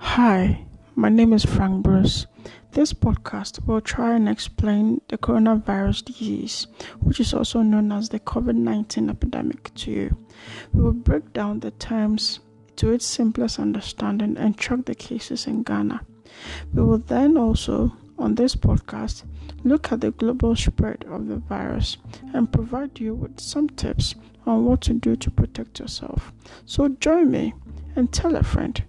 Hi, my name is Frank Bruce. This podcast will try and explain the coronavirus disease, which is also known as the COVID 19 epidemic, to you. We will break down the terms to its simplest understanding and track the cases in Ghana. We will then also, on this podcast, look at the global spread of the virus and provide you with some tips on what to do to protect yourself. So join me and tell a friend